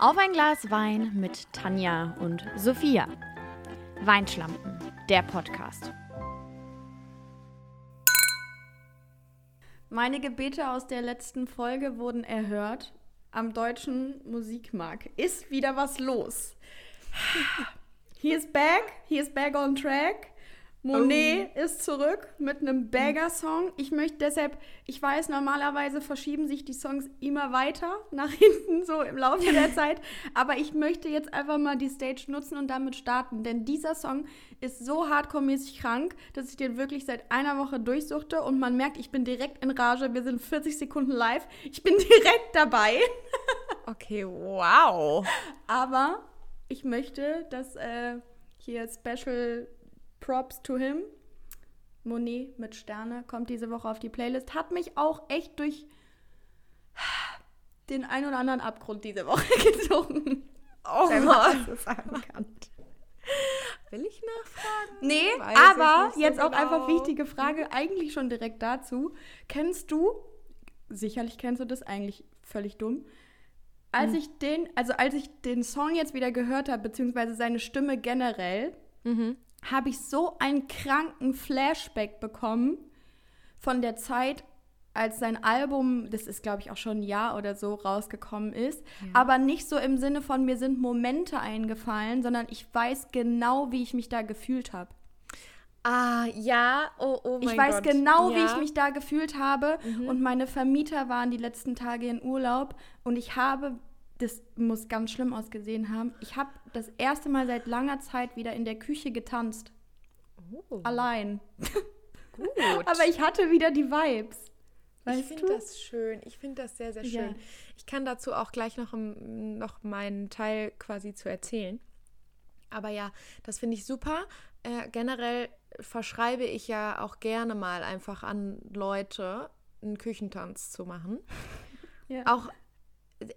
Auf ein Glas Wein mit Tanja und Sophia. Weinschlampen, der Podcast. Meine Gebete aus der letzten Folge wurden erhört. Am deutschen Musikmarkt ist wieder was los. He is back, he is back on track. Monet oh. ist zurück mit einem Bagger-Song. Ich möchte deshalb, ich weiß, normalerweise verschieben sich die Songs immer weiter nach hinten, so im Laufe der Zeit. Aber ich möchte jetzt einfach mal die Stage nutzen und damit starten. Denn dieser Song ist so hardcore-mäßig krank, dass ich den wirklich seit einer Woche durchsuchte. Und man merkt, ich bin direkt in Rage. Wir sind 40 Sekunden live. Ich bin direkt dabei. okay, wow. Aber ich möchte, dass äh, hier Special Props to him. Monet mit Sterne kommt diese Woche auf die Playlist. Hat mich auch echt durch den ein oder anderen Abgrund diese Woche gezogen. Oh, wenn man das sagen kann. Will ich nachfragen? Nee, Weiß aber so jetzt auch genau. einfach wichtige Frage, eigentlich schon direkt dazu. Kennst du, sicherlich kennst du das, eigentlich völlig dumm, als hm. ich den, also als ich den Song jetzt wieder gehört habe, beziehungsweise seine Stimme generell, mhm habe ich so einen kranken Flashback bekommen von der Zeit, als sein Album, das ist glaube ich auch schon ein Jahr oder so rausgekommen ist, ja. aber nicht so im Sinne von mir sind Momente eingefallen, sondern ich weiß genau, wie ich mich da gefühlt habe. Ah, ja, oh, oh mein Ich weiß Gott. genau, ja. wie ich mich da gefühlt habe mhm. und meine Vermieter waren die letzten Tage in Urlaub und ich habe das muss ganz schlimm ausgesehen haben. Ich habe das erste Mal seit langer Zeit wieder in der Küche getanzt. Oh. Allein. Gut. Aber ich hatte wieder die Vibes. Weißt ich finde das schön. Ich finde das sehr, sehr schön. Ja. Ich kann dazu auch gleich noch, noch meinen Teil quasi zu erzählen. Aber ja, das finde ich super. Äh, generell verschreibe ich ja auch gerne mal einfach an Leute, einen Küchentanz zu machen. Ja. Auch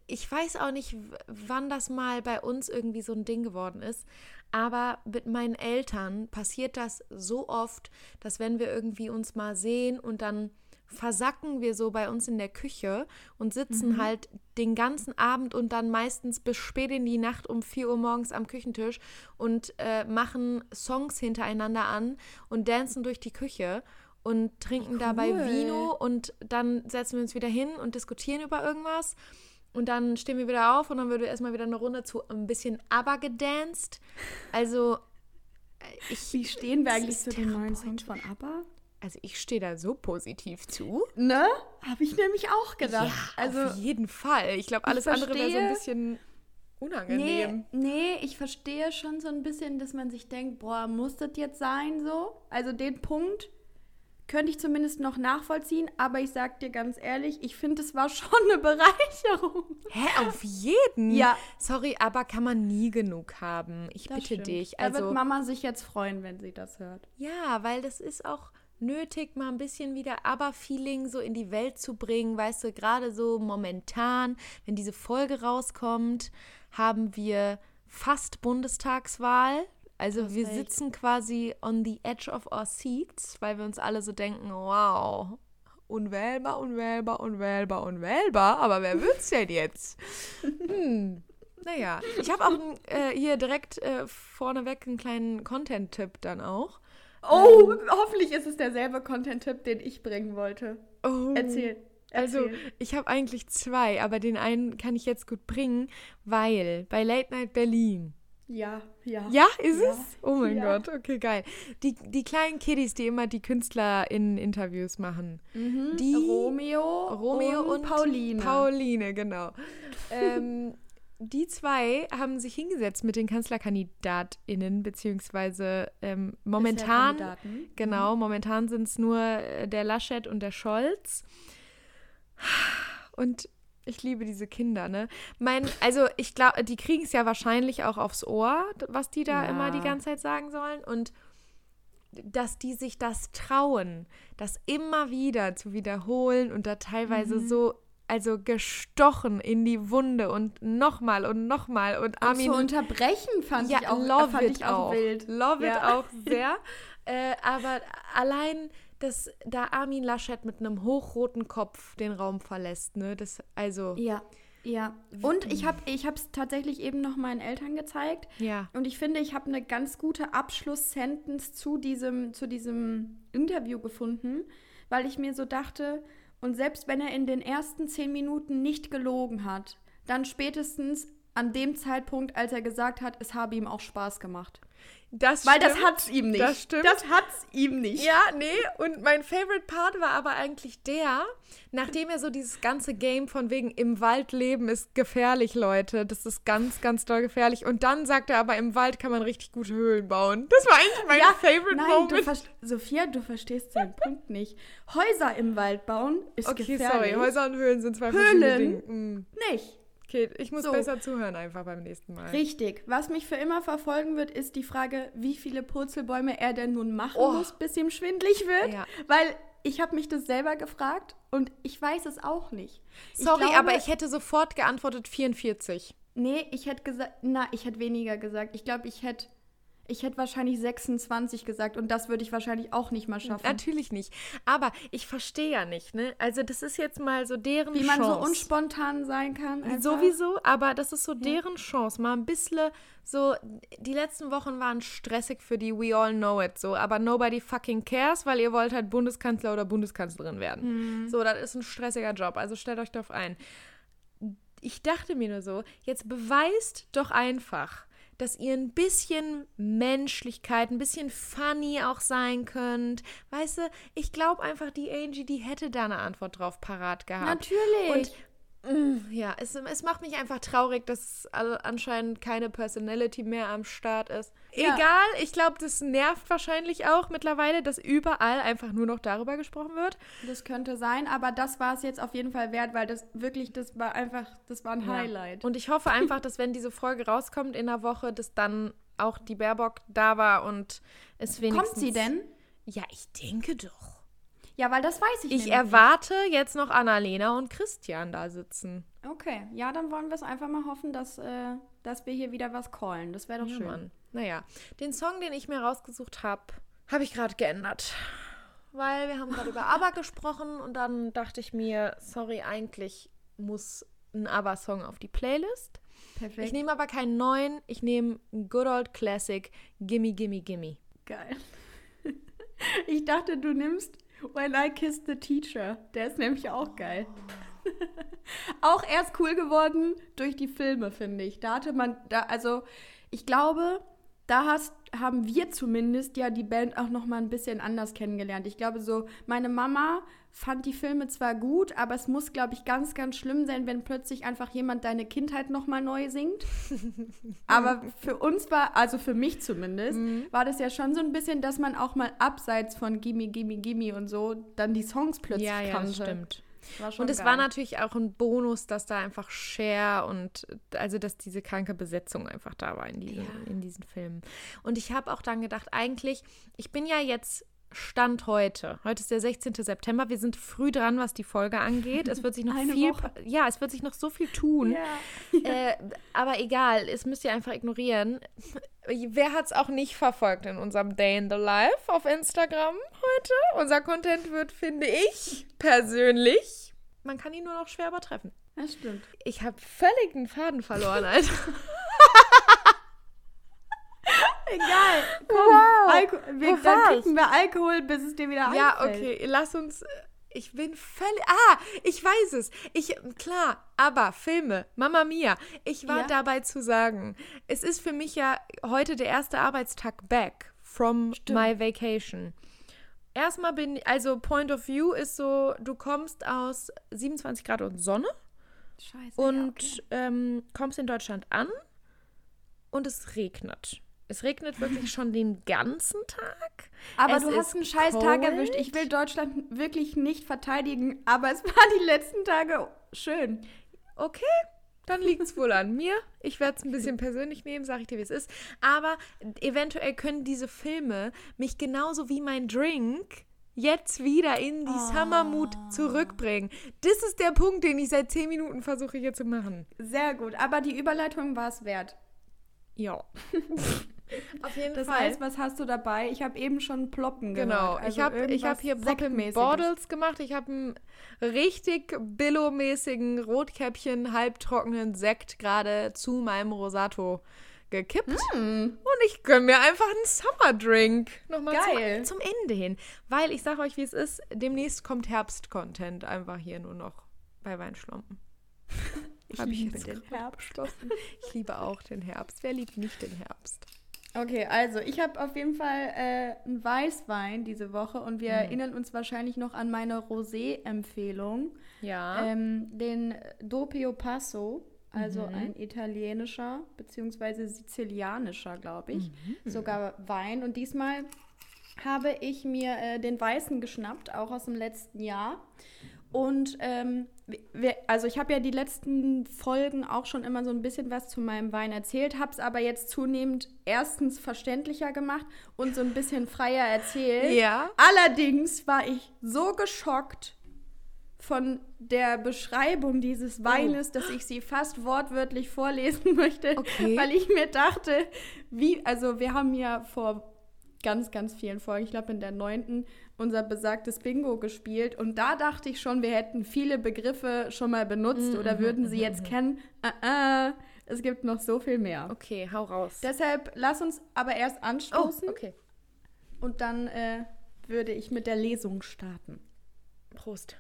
ich weiß auch nicht, wann das mal bei uns irgendwie so ein Ding geworden ist, aber mit meinen Eltern passiert das so oft, dass wenn wir irgendwie uns mal sehen und dann versacken wir so bei uns in der Küche und sitzen mhm. halt den ganzen Abend und dann meistens bis spät in die Nacht um 4 Uhr morgens am Küchentisch und äh, machen Songs hintereinander an und dancen durch die Küche und trinken cool. dabei Vino und dann setzen wir uns wieder hin und diskutieren über irgendwas. Und dann stehen wir wieder auf und dann würde erstmal wieder eine Runde zu ein bisschen aber gedanced. Also ich, Wie stehen wir eigentlich zu den neuen Songs von ABBA? Also ich stehe da so positiv zu. Ne? Habe ich nämlich auch gedacht. Ja, also auf jeden Fall. Ich glaube, alles andere wäre so ein bisschen unangenehm. Nee, nee, ich verstehe schon so ein bisschen, dass man sich denkt, boah, muss das jetzt sein so? Also den Punkt könnte ich zumindest noch nachvollziehen, aber ich sag dir ganz ehrlich, ich finde, es war schon eine Bereicherung. Hä, auf jeden? Ja. Sorry, aber kann man nie genug haben. Ich das bitte stimmt. dich. Also, da wird Mama sich jetzt freuen, wenn sie das hört. Ja, weil das ist auch nötig, mal ein bisschen wieder Aber-Feeling so in die Welt zu bringen. Weißt du, gerade so momentan, wenn diese Folge rauskommt, haben wir fast Bundestagswahl. Also wir sitzen quasi on the edge of our seats, weil wir uns alle so denken, wow, unwählbar, unwählbar, unwählbar, unwählbar, aber wer wird's denn jetzt? Hm. Naja, ich habe auch äh, hier direkt äh, vorneweg einen kleinen Content-Tipp dann auch. Oh, ähm, hoffentlich ist es derselbe Content-Tipp, den ich bringen wollte. Oh. Erzähl. Also, ich habe eigentlich zwei, aber den einen kann ich jetzt gut bringen, weil bei Late Night Berlin ja, ja. Ja, ist ja. es? Oh mein ja. Gott, okay, geil. Die, die kleinen Kiddies, die immer die Künstler in Interviews machen. Mhm. Die Romeo, Romeo und, und Pauline. Pauline, genau. ähm, die zwei haben sich hingesetzt mit den KanzlerkandidatInnen, beziehungsweise ähm, momentan, genau, mhm. momentan sind es nur äh, der Laschet und der Scholz. Und ich liebe diese Kinder, ne? Mein, also ich glaube, die kriegen es ja wahrscheinlich auch aufs Ohr, was die da ja. immer die ganze Zeit sagen sollen. Und dass die sich das trauen, das immer wieder zu wiederholen und da teilweise mhm. so, also gestochen in die Wunde und nochmal und nochmal und Armin. Und zu unterbrechen fand ja, ich auch, love fand it ich auch, wild. Love ja. it auch sehr. äh, aber allein dass da Armin Laschet mit einem hochroten Kopf den Raum verlässt, ne? Das, also. Ja. Ja, und ich habe es tatsächlich eben noch meinen Eltern gezeigt. Ja. Und ich finde, ich habe eine ganz gute Abschlusssentence zu diesem, zu diesem Interview gefunden, weil ich mir so dachte, und selbst wenn er in den ersten zehn Minuten nicht gelogen hat, dann spätestens an dem Zeitpunkt, als er gesagt hat, es habe ihm auch Spaß gemacht. Das Weil stimmt. das hat's ihm nicht. Das stimmt. Das hat's ihm nicht. Ja, nee, und mein Favorite Part war aber eigentlich der, nachdem er so dieses ganze Game von wegen im Wald leben ist gefährlich, Leute. Das ist ganz, ganz doll gefährlich. Und dann sagt er aber, im Wald kann man richtig gute Höhlen bauen. Das war eigentlich mein Ja, Favorite Nein, du Moment. verst- Sophia, du verstehst den Punkt nicht. Häuser im Wald bauen ist Okay, gefährlich. sorry, Häuser und Höhlen sind zwei Höhlen? verschiedene Dinge. Mm. Nicht. Okay, ich muss So. besser zuhören einfach beim nächsten Mal. Richtig. Was mich für immer verfolgen wird, ist die Frage, wie viele Purzelbäume er denn nun machen Oh. muss, bis ihm schwindlig wird. Ja. Weil ich habe mich das selber gefragt und ich weiß es auch nicht. Ich Sorry, glaube- aber ich hätte sofort geantwortet 44. Nee, ich hätte gesagt, na, ich hätte weniger gesagt. Ich glaube, ich hätte ich hätte wahrscheinlich 26 gesagt und das würde ich wahrscheinlich auch nicht mal schaffen. Natürlich nicht. Aber ich verstehe ja nicht, ne? Also das ist jetzt mal so deren Wie man Chance. so unspontan sein kann. einfach. Sowieso, aber das ist so deren Chance. Mal ein bisschen so, die letzten Wochen waren stressig für die We All Know It so, aber nobody fucking cares, weil ihr wollt halt Bundeskanzler oder Bundeskanzlerin werden. So, das ist ein stressiger Job, also stellt euch darauf ein. Ich dachte mir nur so, jetzt beweist doch einfach, dass ihr ein bisschen Menschlichkeit, ein bisschen funny auch sein könnt. Weißt du, ich glaube einfach, die Angie, die hätte da eine Antwort drauf parat gehabt. Natürlich. Mm, Ja, es, es macht mich einfach traurig, dass anscheinend keine Personality mehr am Start ist. Ja. Egal, ich glaube, das nervt wahrscheinlich auch mittlerweile, dass überall einfach nur noch darüber gesprochen wird. Das könnte sein, aber das war es jetzt auf jeden Fall wert, weil das wirklich, das war einfach, das war ein Highlight. Und ich hoffe einfach, dass wenn diese Folge rauskommt in der Woche, dass dann auch die Baerbock da war und es wenigstens... Kommt sie denn? Ja, ich denke doch. Ja, weil das weiß ich Ich nämlich erwarte jetzt noch Annalena und Christian da sitzen. Okay, ja, dann wollen wir es einfach mal hoffen, dass, äh, dass wir hier wieder was callen. Das wäre doch Ja, schön. Mann. Naja, den Song, den ich mir rausgesucht habe, habe ich gerade geändert. Weil wir haben gerade über ABBA gesprochen und dann dachte ich mir, sorry, eigentlich muss ein ABBA-Song auf die Playlist. Perfekt. Ich nehme aber keinen neuen, ich nehme einen Good Old Classic, Gimme, Gimme, Gimme. Geil. Ich dachte, du nimmst When I Kissed the Teacher. Der ist nämlich auch geil. auch erst cool geworden durch die Filme, finde ich. Da hatte man, da, also ich glaube, da hast, haben wir zumindest ja die Band auch noch mal ein bisschen anders kennengelernt. Ich glaube so, meine Mama fand die Filme zwar gut, aber es muss, glaube ich, ganz, ganz schlimm sein, wenn plötzlich einfach jemand deine Kindheit noch mal neu singt. Aber für uns war, also für mich zumindest, war das ja schon so ein bisschen, dass man auch mal abseits von Gimme, Gimme, Gimme und so dann die Songs plötzlich ja, ja, kannte. das stimmt. Und es geil. war natürlich auch ein Bonus, dass da einfach Cher und also dass diese kranke Besetzung einfach da war in diesen, Ja. in diesen Filmen. Und ich habe auch dann gedacht, eigentlich, ich bin ja jetzt Stand heute. Heute ist der 16. September. Wir sind früh dran, was die Folge angeht. Es wird sich noch Eine viel, Woche. ja, es wird sich noch so viel tun. Ja. Äh, aber egal, es müsst ihr einfach ignorieren. Wer hat es auch nicht verfolgt in unserem Day in the Life auf Instagram heute? Unser Content wird, finde ich, persönlich, man kann ihn nur noch schwer übertreffen. Das stimmt. Ich habe völlig den Faden verloren, Alter. Egal. Komm, Wow. Alko wir, dann trinken wir Alkohol, bis es dir wieder ja, einfällt. okay, lass uns. äh, Ich bin völlig. Ah, ich weiß es. Ich, klar, aber Filme, Mama Mia. Ich war Ja. dabei zu sagen, es ist für mich ja heute der erste Arbeitstag back from Stimmt. my vacation. Erstmal bin also Point of View ist so, du kommst aus 27 Grad und Sonne Scheiße. und ja, okay. ähm, kommst in Deutschland an und es regnet. Es regnet wirklich schon den ganzen Tag. Aber es du hast einen scheiß Tag erwischt. Ich will Deutschland wirklich nicht vertedigen, aber es war die letzten Tage schön. Okay, dann liegt es wohl an mir. Ich werde es ein bisschen persönlich nehmen, sage ich dir, wie es ist. Aber eventuell können diese Filme mich genauso wie mein Drink jetzt wieder in die Summermood zurückbringen. Das ist der Punkt, den ich seit 10 Minuten versuche hier zu machen. Sehr gut. Aber die Überleitung war es wert. Ja. Auf jeden das Fall. Das heißt, was hast du dabei? Ich habe eben schon Ploppen gemacht. Genau, also ich habe hab hier Poppin Bordels gemacht. Ich habe einen richtig Billo-mäßigen Rotkäppchen, halbtrockenen Sekt gerade zu meinem Rosato gekippt. Mm. Und ich gönne mir einfach einen Summer Drink. Nochmal Geil. Zum, zum Ende hin. Weil ich sage euch, wie es ist, demnächst kommt Herbst-Content einfach hier nur noch bei Weinschlompen. Ich Hab liebe den Herbst. Ich liebe auch den Herbst. Wer liebt nicht den Herbst? Okay, also ich habe auf jeden Fall äh, einen Weißwein diese Woche und wir mhm. erinnern uns wahrscheinlich noch an meine Rosé-Empfehlung. Ja. Ähm, den Doppio Passo, also mhm. ein italienischer bzw. sizilianischer, glaube ich, mhm. sogar Wein. Und diesmal habe ich mir äh, den Weißen geschnappt, auch aus dem letzten Jahr. Und ähm, wir, also ich habe ja die letzten Folgen auch schon immer so ein bisschen was zu meinem Wein erzählt, habe es aber jetzt zunehmend erstens verständlicher gemacht und so ein bisschen freier erzählt. Ja. Allerdings war ich so geschockt von der Beschreibung dieses oh. Weines, oh. dass ich sie fast wortwörtlich vorlesen möchte, okay. weil ich mir dachte, wie, also wir haben ja vor ganz, ganz vielen Folgen, ich glaube in der neunten, unser besagtes Bingo gespielt. Und da dachte ich schon, wir hätten viele Begriffe schon mal benutzt mm, oder würden sie mm, jetzt kennen. Uh -uh, es gibt noch so viel mehr. Okay, hau raus. Deshalb lass uns aber erst anstoßen. Oh, okay. Und dann äh, würde ich mit der Lesung starten. Prost.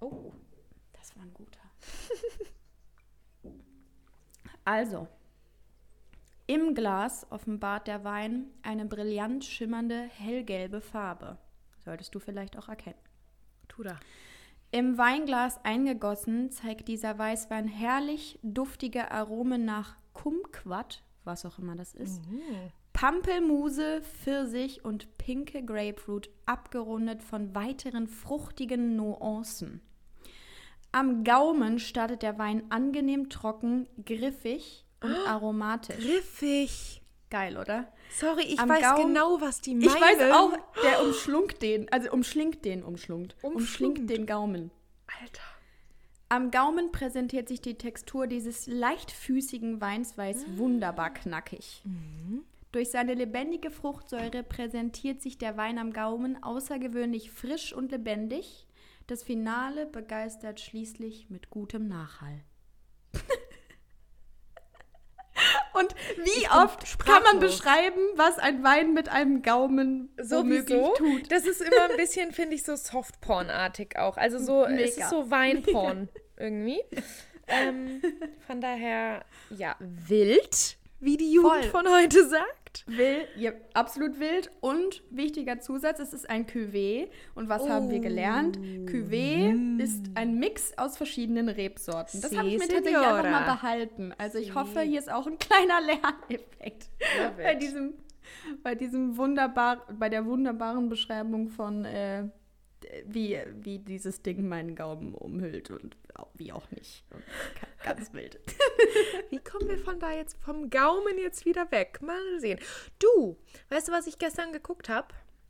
Oh, das war ein guter. also, im Glas offenbart der Wein eine brillant schimmernde hellgelbe Farbe. Solltest du vielleicht auch erkennen. Tu da. Im Weinglas eingegossen zeigt dieser Weißwein herrlich duftige Aromen nach Kumquat, was auch immer das ist. Mhm. Pampelmuse, Pfirsich und pinke Grapefruit, abgerundet von weiteren fruchtigen Nuancen. Am Gaumen startet der Wein angenehm trocken, griffig und oh, aromatisch. Griffig. Geil, oder? Sorry, ich Am weiß Gaumen, genau, was die meinen. Ich weiß auch, der umschlungt den, also umschlingt den, umschlungt. Umschlingt den Gaumen. Alter. Am Gaumen präsentiert sich die Textur dieses leichtfüßigen Weins weiß ah. wunderbar knackig. Mhm. Durch seine lebendige Fruchtsäure präsentiert sich der Wein am Gaumen außergewöhnlich frisch und lebendig. Das Finale begeistert schließlich mit gutem Nachhall. Und wie oft kann man beschreiben, was ein Wein mit einem Gaumen so möglich tut? Das ist immer ein bisschen, finde ich, so Softporn-artig auch. Also so, Mega. es ist so Weinporn irgendwie. Ähm, von daher, ja, wild, wie die Jugend Voll. von heute sagt gesagt. Wild, ja, absolut wild. Und wichtiger Zusatz, es ist ein Cuvée. Und was oh. haben wir oh. gelernt? Cuvée mm. ist ein Mix aus verschiedenen Rebsorten. Das habe ich mir tatsächlich auch mal behalten. Also ich hoffe, hier ist auch ein kleiner Lerneffekt bei diesem, bei diesem wunderbar, bei der wunderbaren Beschreibung von äh, wie, wie dieses Ding meinen Gaumen umhüllt und wie auch nicht. Ganz wild. wie kommen wir von da jetzt vom Gaumen jetzt wieder weg? Mal sehen. Du, weißt du, was ich gestern geguckt habe?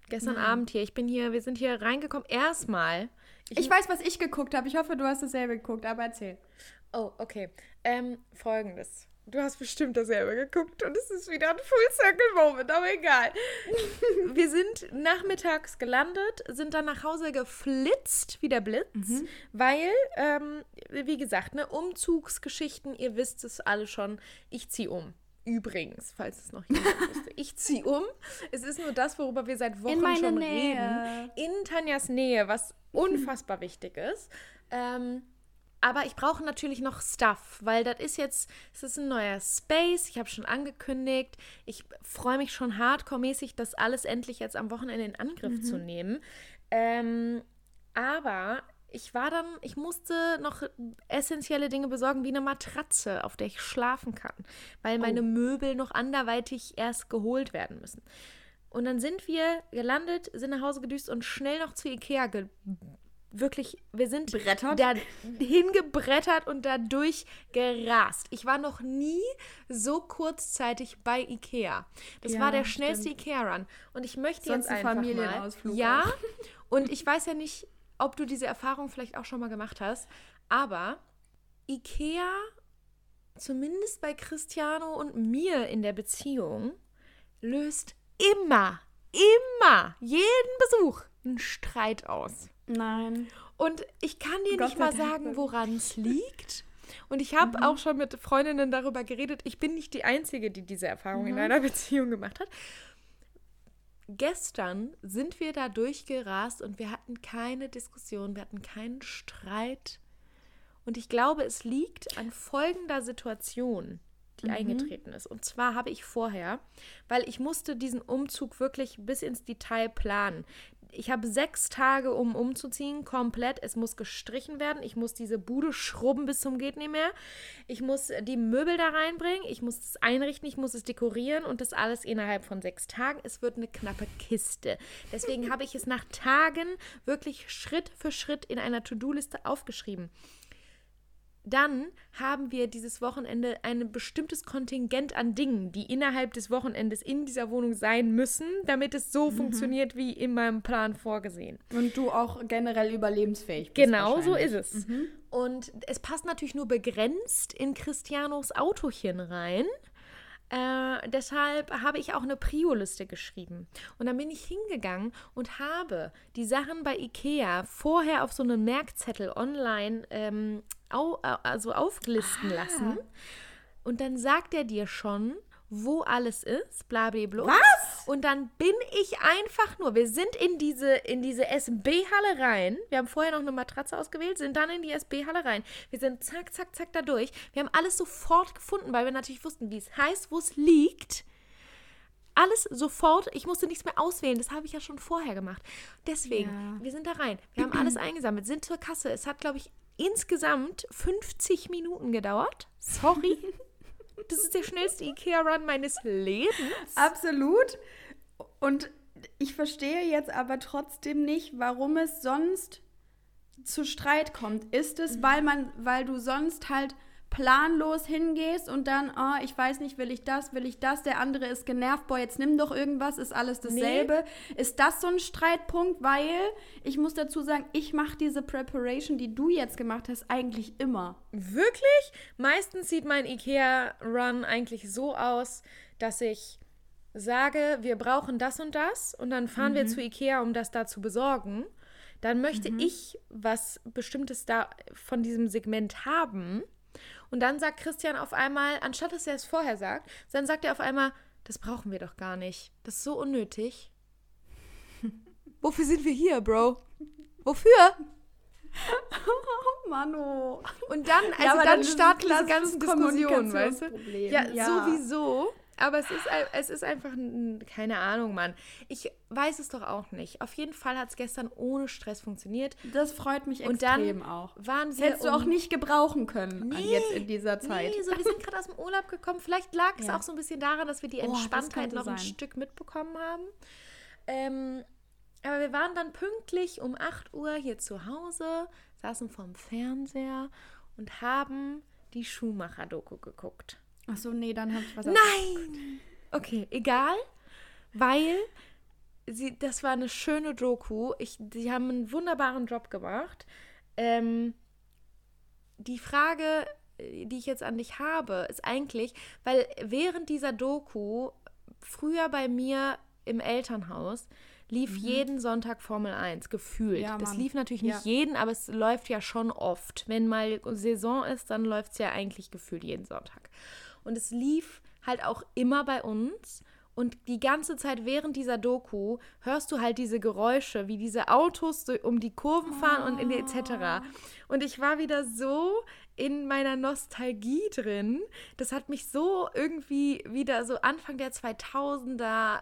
Gestern Nein. Abend hier. Ich bin hier, wir sind hier reingekommen. Erstmal. Ich, ich weiß, was ich geguckt habe. Ich hoffe, du hast dasselbe geguckt, aber erzähl. Oh, okay. Ähm, folgendes. Du hast bestimmt dasselbe geguckt und es ist wieder ein Full Circle Moment, aber egal. wir sind nachmittags gelandet, sind dann nach Hause geflitzt, wie der Blitz, mhm. weil, ähm, wie gesagt, ne, Umzugsgeschichten, ihr wisst es alle schon, ich ziehe um. Übrigens, falls es noch jemand wusste, ich ziehe um. Es ist nur das, worüber wir seit Wochen schon Nähe. reden. In Tanjas Nähe, was unfassbar wichtig ist. Ähm, aber ich brauche natürlich noch Stuff, weil das ist jetzt, es ist ein neuer Space. Ich habe schon angekündigt. Ich freue mich schon hardcore-mäßig, das alles endlich jetzt am Wochenende in Angriff mhm. zu nehmen. Ähm, aber ich war dann, ich musste noch essentielle Dinge besorgen, wie eine Matratze, auf der ich schlafen kann, weil meine oh. Möbel noch anderweitig erst geholt werden müssen. Und dann sind wir gelandet, sind nach Hause gedüst und schnell noch zu Ikea ge wirklich, wir sind Brettert? da hingebrettert und da durchgerast. Ich war noch nie so kurzzeitig bei Ikea. Das ja, war der schnellste Ikea-Run. Und ich möchte Sonst jetzt einfach Familienausflug. Ja, und ich weiß ja nicht, ob du diese Erfahrung vielleicht auch schon mal gemacht hast, aber Ikea zumindest bei Cristiano und mir in der Beziehung, löst immer, immer jeden Besuch einen Streit aus. Nein. Und ich kann dir Gott nicht mal sagen, woran es liegt. Und ich habe mhm. auch schon mit Freundinnen darüber geredet. Ich bin nicht die Einzige, die diese Erfahrung mhm. in einer Beziehung gemacht hat. Gestern sind wir da durchgerast und wir hatten keine Diskussion, wir hatten keinen Streit. Und ich glaube, es liegt an folgender Situation, die mhm. eingetreten ist. Und zwar habe ich vorher, weil ich musste diesen Umzug wirklich bis ins Detail planen ich habe sechs Tage, um umzuziehen, komplett. Es muss gestrichen werden. Ich muss diese Bude schrubben bis zum geht nicht mehr. Ich muss die Möbel da reinbringen. Ich muss es einrichten. Ich muss es dekorieren und das alles innerhalb von sechs Tagen. Es wird eine knappe Kiste. Deswegen habe ich es nach Tagen wirklich Schritt für Schritt in einer To-Do-Liste aufgeschrieben. Dann haben wir dieses Wochenende ein bestimmtes Kontingent an Dingen, die innerhalb des Wochenendes in dieser Wohnung sein müssen, damit es so mhm. funktioniert wie in meinem Plan vorgesehen. Und du auch generell überlebensfähig bist. Genau, so ist es. Mhm. Und es passt natürlich nur begrenzt in Cristianos Autochen rein. Äh, deshalb habe ich auch eine Prio-Liste geschrieben. Und dann bin ich hingegangen und habe die Sachen bei IKEA vorher auf so einen Merkzettel online ähm, au also auflisten ah. lassen. Und dann sagt er dir schon, wo alles ist, blablabla. Was? Und dann bin ich einfach nur, wir sind in diese, in diese SB-Halle rein. Wir haben vorher noch eine Matratze ausgewählt, sind dann in die SB-Halle rein. Wir sind zack, zack, zack da durch. Wir haben alles sofort gefunden, weil wir natürlich wussten, wie es heißt, wo es liegt. Alles sofort, ich musste nichts mehr auswählen, das habe ich ja schon vorher gemacht. Deswegen, ja. wir sind da rein. Wir haben alles eingesammelt, sind zur Kasse. Es hat, glaube ich, insgesamt 50 Minuten gedauert. Sorry. Das ist der schnellste Ikea-Run meines Lebens. Absolut. Und ich verstehe jetzt aber trotzdem nicht, warum es sonst zu Streit kommt. Ist es, mhm. weil man, weil du sonst halt planlos hingehst und dann, oh, ich weiß nicht, will ich das, will ich das, der andere ist genervt, boah, jetzt nimm doch irgendwas, ist alles dasselbe. Nee. Ist das so ein Streitpunkt, weil ich muss dazu sagen, ich mache diese Preparation, die du jetzt gemacht hast, eigentlich immer. Wirklich? Meistens sieht mein IKEA-Run eigentlich so aus, dass ich sage, wir brauchen das und das und dann fahren mhm. wir zu IKEA, um das da zu besorgen. Dann möchte mhm. ich was Bestimmtes da von diesem Segment haben und dann sagt Christian auf einmal, anstatt dass er es vorher sagt, dann sagt er auf einmal, das brauchen wir doch gar nicht. Das ist so unnötig. Wofür sind wir hier, Bro? Wofür? Oh, Mano. Und dann, also ja, dann, dann starten diese ganzen Diskussionen, weißt du? Ja, ja, sowieso. Aber es ist, es ist einfach, keine Ahnung, Mann. Ich weiß es doch auch nicht. Auf jeden Fall hat es gestern ohne Stress funktioniert. Das freut mich extrem Und dann auch. Waren wir Hättest um, du auch nicht gebrauchen können nee, jetzt in dieser Zeit. Nee, so, wir sind gerade aus dem Urlaub gekommen. Vielleicht lag es ja. auch so ein bisschen daran, dass wir die Entspanntheit oh, noch sein. ein Stück mitbekommen haben. Ähm, aber wir waren dann pünktlich um 8 Uhr hier zu Hause, saßen vorm Fernseher und haben die Schuhmacher-Doku geguckt. Ach so, nee, dann habe ich was Nein! Okay, egal, weil sie, das war eine schöne Doku. Ich, die haben einen wunderbaren Job gemacht. Ähm, die Frage, die ich jetzt an dich habe, ist eigentlich, weil während dieser Doku früher bei mir im Elternhaus lief mhm. jeden Sonntag Formel 1, gefühlt. Ja, das lief natürlich nicht ja. jeden, aber es läuft ja schon oft. Wenn mal Saison ist, dann läuft es ja eigentlich gefühlt jeden Sonntag. Und es lief halt auch immer bei uns. Und die ganze Zeit während dieser Doku hörst du halt diese Geräusche, wie diese Autos um die Kurven fahren oh. und in etc. Ah. Und ich war wieder so in meiner Nostalgie drin. Das hat mich so irgendwie wieder so Anfang der 2000er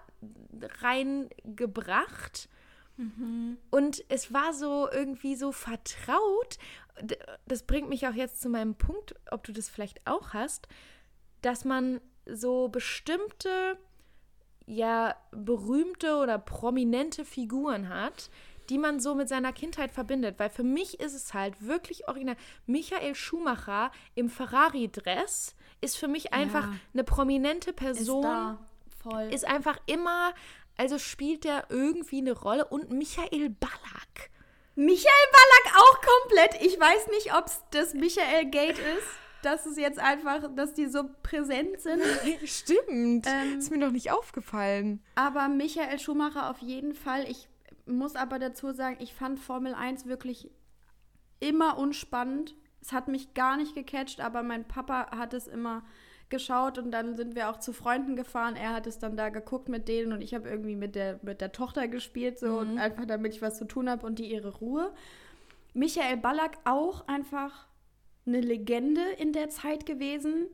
reingebracht. Mhm. Und es war so irgendwie so vertraut. Das bringt mich auch jetzt zu meinem Punkt, ob du das vielleicht auch hast dass man so bestimmte, ja, berühmte oder prominente Figuren hat, die man so mit seiner Kindheit verbindet. Weil für mich ist es halt wirklich original. Michael Schumacher im Ferrari-Dress ist für mich einfach ja. eine prominente Person. Ist, da. Voll. ist einfach immer, also spielt der irgendwie eine Rolle. Und Michael Ballack. Michael Ballack auch komplett. Ich weiß nicht, ob es das Michael Gate ist. Dass es jetzt einfach, dass die so präsent sind. Stimmt. Ähm, ist mir noch nicht aufgefallen. Aber Michael Schumacher auf jeden Fall. Ich muss aber dazu sagen, ich fand Formel 1 wirklich immer unspannend. Es hat mich gar nicht gecatcht, aber mein Papa hat es immer geschaut und dann sind wir auch zu Freunden gefahren. Er hat es dann da geguckt mit denen und ich habe irgendwie mit der, mit der Tochter gespielt, so mhm. einfach damit ich was zu tun habe und die ihre Ruhe. Michael Ballack auch einfach eine Legende in der Zeit gewesen.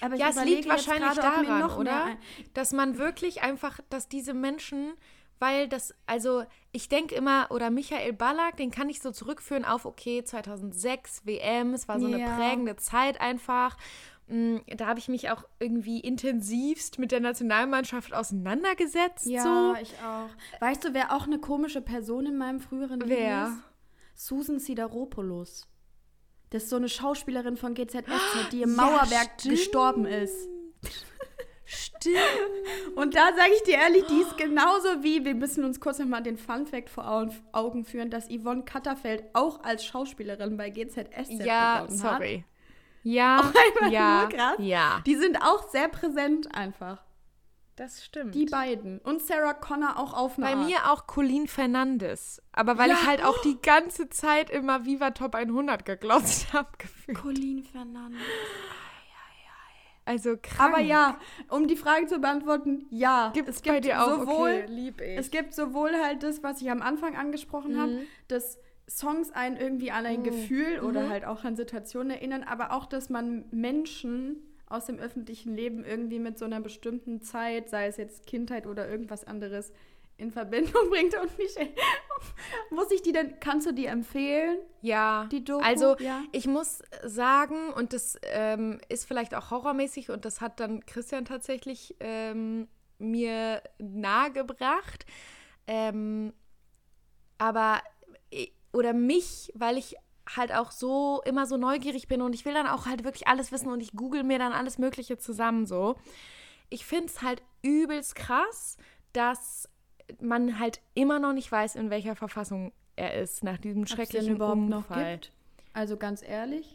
Aber ja, es liegt wahrscheinlich grade, daran, oder? Dass man wirklich einfach, dass diese Menschen, weil das, also ich denke immer, oder Michael Ballack, den kann ich so zurückführen auf, okay, 2006 WM, es war so ja. eine prägende Zeit einfach. Mm, da habe ich mich auch irgendwie intensivst mit der Nationalmannschaft auseinandergesetzt. Ja, so. ich auch. Weißt du, wer auch eine komische Person in meinem früheren Leben wer? ist? Susan Sideropoulos. Das ist so eine Schauspielerin von GZSZ, die im ja, Mauerwerk stimmt. gestorben ist. Stimmt. Und da sage ich dir ehrlich, die ist genauso wie, wir müssen uns kurz nochmal den Fun Fact vor Augen führen, dass Yvonne Katterfeld auch als Schauspielerin bei GZSZ ja, begonnen sorry. hat. sorry. Ja, ja, ja. Die sind auch sehr präsent einfach. Das stimmt. Die beiden. Und Sarah Connor auch auf Bei Art. mir auch Colleen Fernandes. Aber weil ja. ich halt auch die ganze Zeit immer Viva Top 100 geglotzt habe, gefühlt. Colleen Fernandes. Also krank. Aber ja, um die Frage zu beantworten, ja. Gibt's es gibt bei dir auch, sowohl, okay, lieb ich. Es gibt sowohl halt das, was ich am Anfang angesprochen mhm. habe, dass Songs einen irgendwie an ein mhm. Gefühl oder mhm. halt auch an Situationen erinnern, aber auch, dass man Menschen aus dem öffentlichen Leben irgendwie mit so einer bestimmten Zeit, sei es jetzt Kindheit oder irgendwas anderes, in Verbindung bringt. Und Michelle, muss ich die denn, kannst du die empfehlen? Ja. Die Doku? Also ja. ich muss sagen, und das ähm, ist vielleicht auch horrormäßig und das hat dann Christian tatsächlich ähm, mir nahegebracht. Ähm, aber, oder mich, weil ich halt auch so immer so neugierig bin und ich will dann auch halt wirklich alles wissen und ich google mir dann alles Mögliche zusammen so. Ich finde es halt übelst krass, dass man halt immer noch nicht weiß, in welcher Verfassung er ist nach diesem schrecklichen überhaupt Unfall. Noch gibt? Also ganz ehrlich?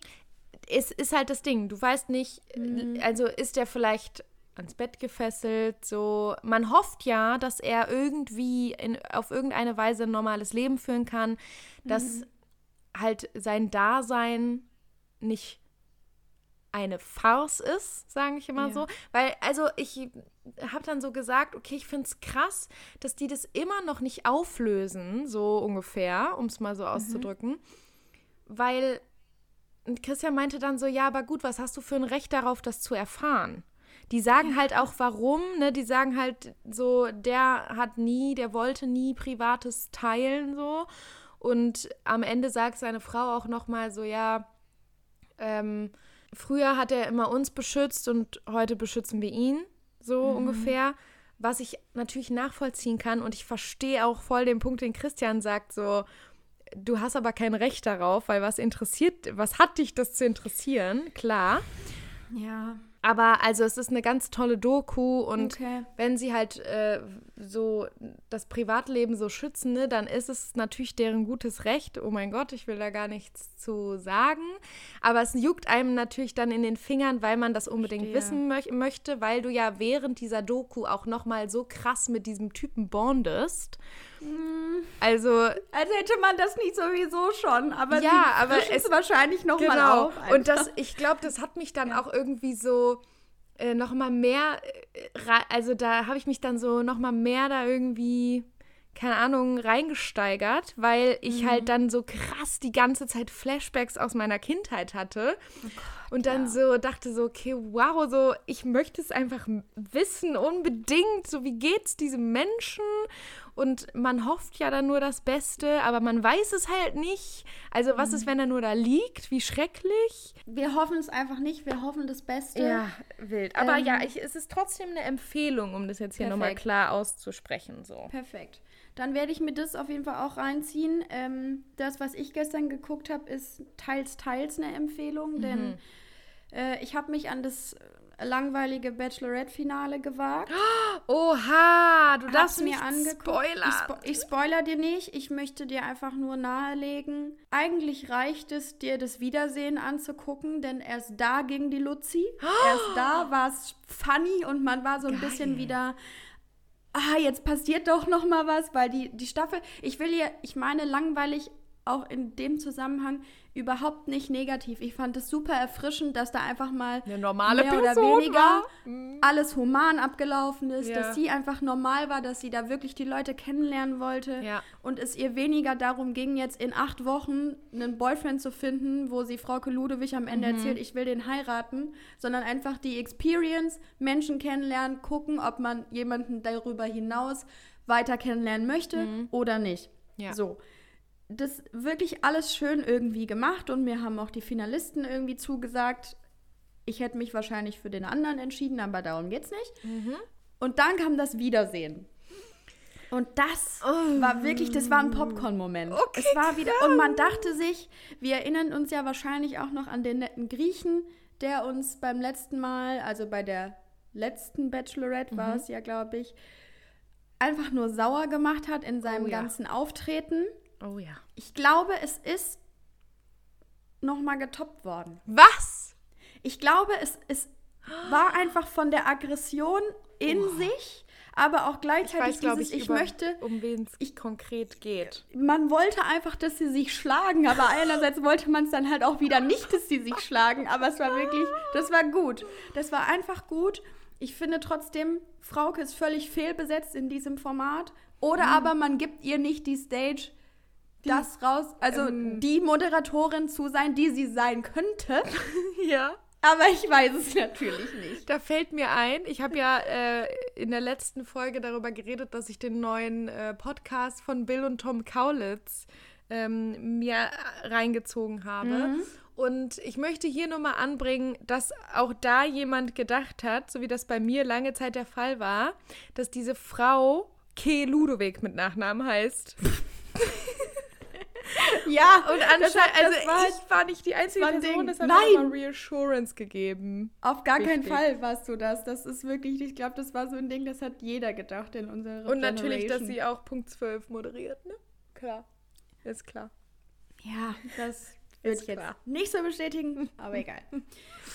Es ist halt das Ding. Du weißt nicht, mhm. also ist er vielleicht ans Bett gefesselt, so. Man hofft ja, dass er irgendwie in, auf irgendeine Weise ein normales Leben führen kann, dass mhm halt sein Dasein nicht eine Farce ist, sage ich immer ja. so. Weil, also ich habe dann so gesagt, okay, ich finde es krass, dass die das immer noch nicht auflösen, so ungefähr, um es mal so mhm. auszudrücken. Weil Christian meinte dann so, ja, aber gut, was hast du für ein Recht darauf, das zu erfahren? Die sagen ja. halt auch, warum, ne? Die sagen halt so, der hat nie, der wollte nie Privates teilen, so. Und am Ende sagt seine Frau auch nochmal so, ja, ähm, früher hat er immer uns beschützt und heute beschützen wir ihn, so mhm. ungefähr. Was ich natürlich nachvollziehen kann und ich verstehe auch voll den Punkt, den Christian sagt, so, du hast aber kein Recht darauf, weil was interessiert, was hat dich das zu interessieren? Klar. Ja. Aber also es ist eine ganz tolle Doku und okay. wenn sie halt äh, so das Privatleben so schützen, ne, dann ist es natürlich deren gutes Recht. Oh mein Gott, ich will da gar nichts zu sagen. Aber es juckt einem natürlich dann in den Fingern, weil man das unbedingt Verstehe. wissen mö möchte, weil du ja während dieser Doku auch nochmal so krass mit diesem Typen bondest. Mhm. Also, als hätte man das nicht sowieso schon, aber ja, aber es wahrscheinlich noch genau. mal auf. Einfach. Und das, ich glaube, das hat mich dann ja. auch irgendwie so äh, noch mal mehr, äh, also da habe ich mich dann so noch mal mehr da irgendwie keine Ahnung, reingesteigert, weil ich mhm. halt dann so krass die ganze Zeit Flashbacks aus meiner Kindheit hatte. Oh Gott, und dann ja. so dachte so, okay, wow, so ich möchte es einfach wissen, unbedingt. So, wie geht's diesem Menschen? Und man hofft ja dann nur das Beste, aber man weiß es halt nicht. Also, was mhm. ist, wenn er nur da liegt? Wie schrecklich. Wir hoffen es einfach nicht, wir hoffen das Beste. Ja, wild. Aber ähm, ja, ich, es ist trotzdem eine Empfehlung, um das jetzt hier nochmal klar auszusprechen. So. Perfekt. Dann werde ich mir das auf jeden Fall auch reinziehen. Ähm, das, was ich gestern geguckt habe, ist teils, teils eine Empfehlung, mhm. denn äh, ich habe mich an das langweilige Bachelorette-Finale gewagt. Oha, du darfst mir mir angeguckt. spoilern. Ich, spo ich spoiler dir nicht. Ich möchte dir einfach nur nahelegen. Eigentlich reicht es, dir das Wiedersehen anzugucken, denn erst da ging die Luzi. Erst da war es funny und man war so ein bisschen wieder. Ah, jetzt passiert doch noch mal was, weil die, die Staffel, ich will hier, ich meine langweilig auch in dem Zusammenhang überhaupt nicht negativ. Ich fand es super erfrischend, dass da einfach mal Eine normale mehr oder Person weniger war. Mhm. alles human abgelaufen ist, Ja. dass sie einfach normal war, dass sie da wirklich die Leute kennenlernen wollte Ja. und es ihr weniger darum ging, jetzt in acht Wochen einen Boyfriend zu finden, wo sie Frauke Ludewig am Mhm. Ende erzählt, ich will den heiraten, sondern einfach die Experience, Menschen kennenlernen, gucken, ob man jemanden darüber hinaus weiter kennenlernen möchte oder nicht. Mhm. Ja. So. Das wirklich alles schön irgendwie gemacht und mir haben auch die Finalisten irgendwie zugesagt. Ich hätte mich wahrscheinlich für den anderen entschieden, aber darum geht's nicht. Mhm. Und dann kam das Wiedersehen. Und das war wirklich, das war ein Popcorn-Moment. Oh. Okay, es war wieder, und man dachte sich, wir erinnern uns ja wahrscheinlich auch noch an den netten Griechen, der uns beim letzten Mal, also bei der letzten Bachelorette Mhm. war es ja, glaube ich, einfach nur sauer gemacht hat in seinem Oh ja. ganzen Auftreten. Oh ja. Ich glaube, es ist nochmal getoppt worden. Was? Ich glaube, es, es war einfach von der Aggression in sich, aber auch Ich gleichzeitig weiß, glaube dieses, ich, ich, über, möchte, um wen es konkret geht. man wollte einfach, dass sie sich schlagen, aber einerseits wollte man es dann halt auch wieder nicht, dass sie sich schlagen, aber es war wirklich, das war gut. Das war einfach gut. Ich finde trotzdem, Frauke ist völlig fehlbesetzt in diesem Format. Oder Mhm. aber man gibt ihr nicht die Stage, das raus, also ähm, die Moderatorin zu sein, die sie sein könnte. Ja. Aber ich weiß es natürlich nicht. Da fällt mir ein, ich habe ja äh, in der letzten Folge darüber geredet, dass ich den neuen äh, Podcast von Bill und Tom Kaulitz ähm, mir reingezogen habe. Und ich möchte hier nur mal anbringen, dass auch da jemand gedacht hat, so wie das bei mir lange Zeit der Fall war, dass diese Frau Ke Ludowig mit Nachnamen heißt. Ja, Und anscheinend, also war ich war nicht die einzige Person, das hat Nein! mir Reassurance gegeben. Auf gar keinen Wichtig. Fall warst du das. Das ist wirklich, ich glaube, das war so ein Ding, das hat jeder gedacht in unserer Und natürlich, dass Generation. sie auch Punkt 12 moderiert, ne? Klar. Ist klar. Ja, das würde ich jetzt klar. nicht so bestätigen, aber egal.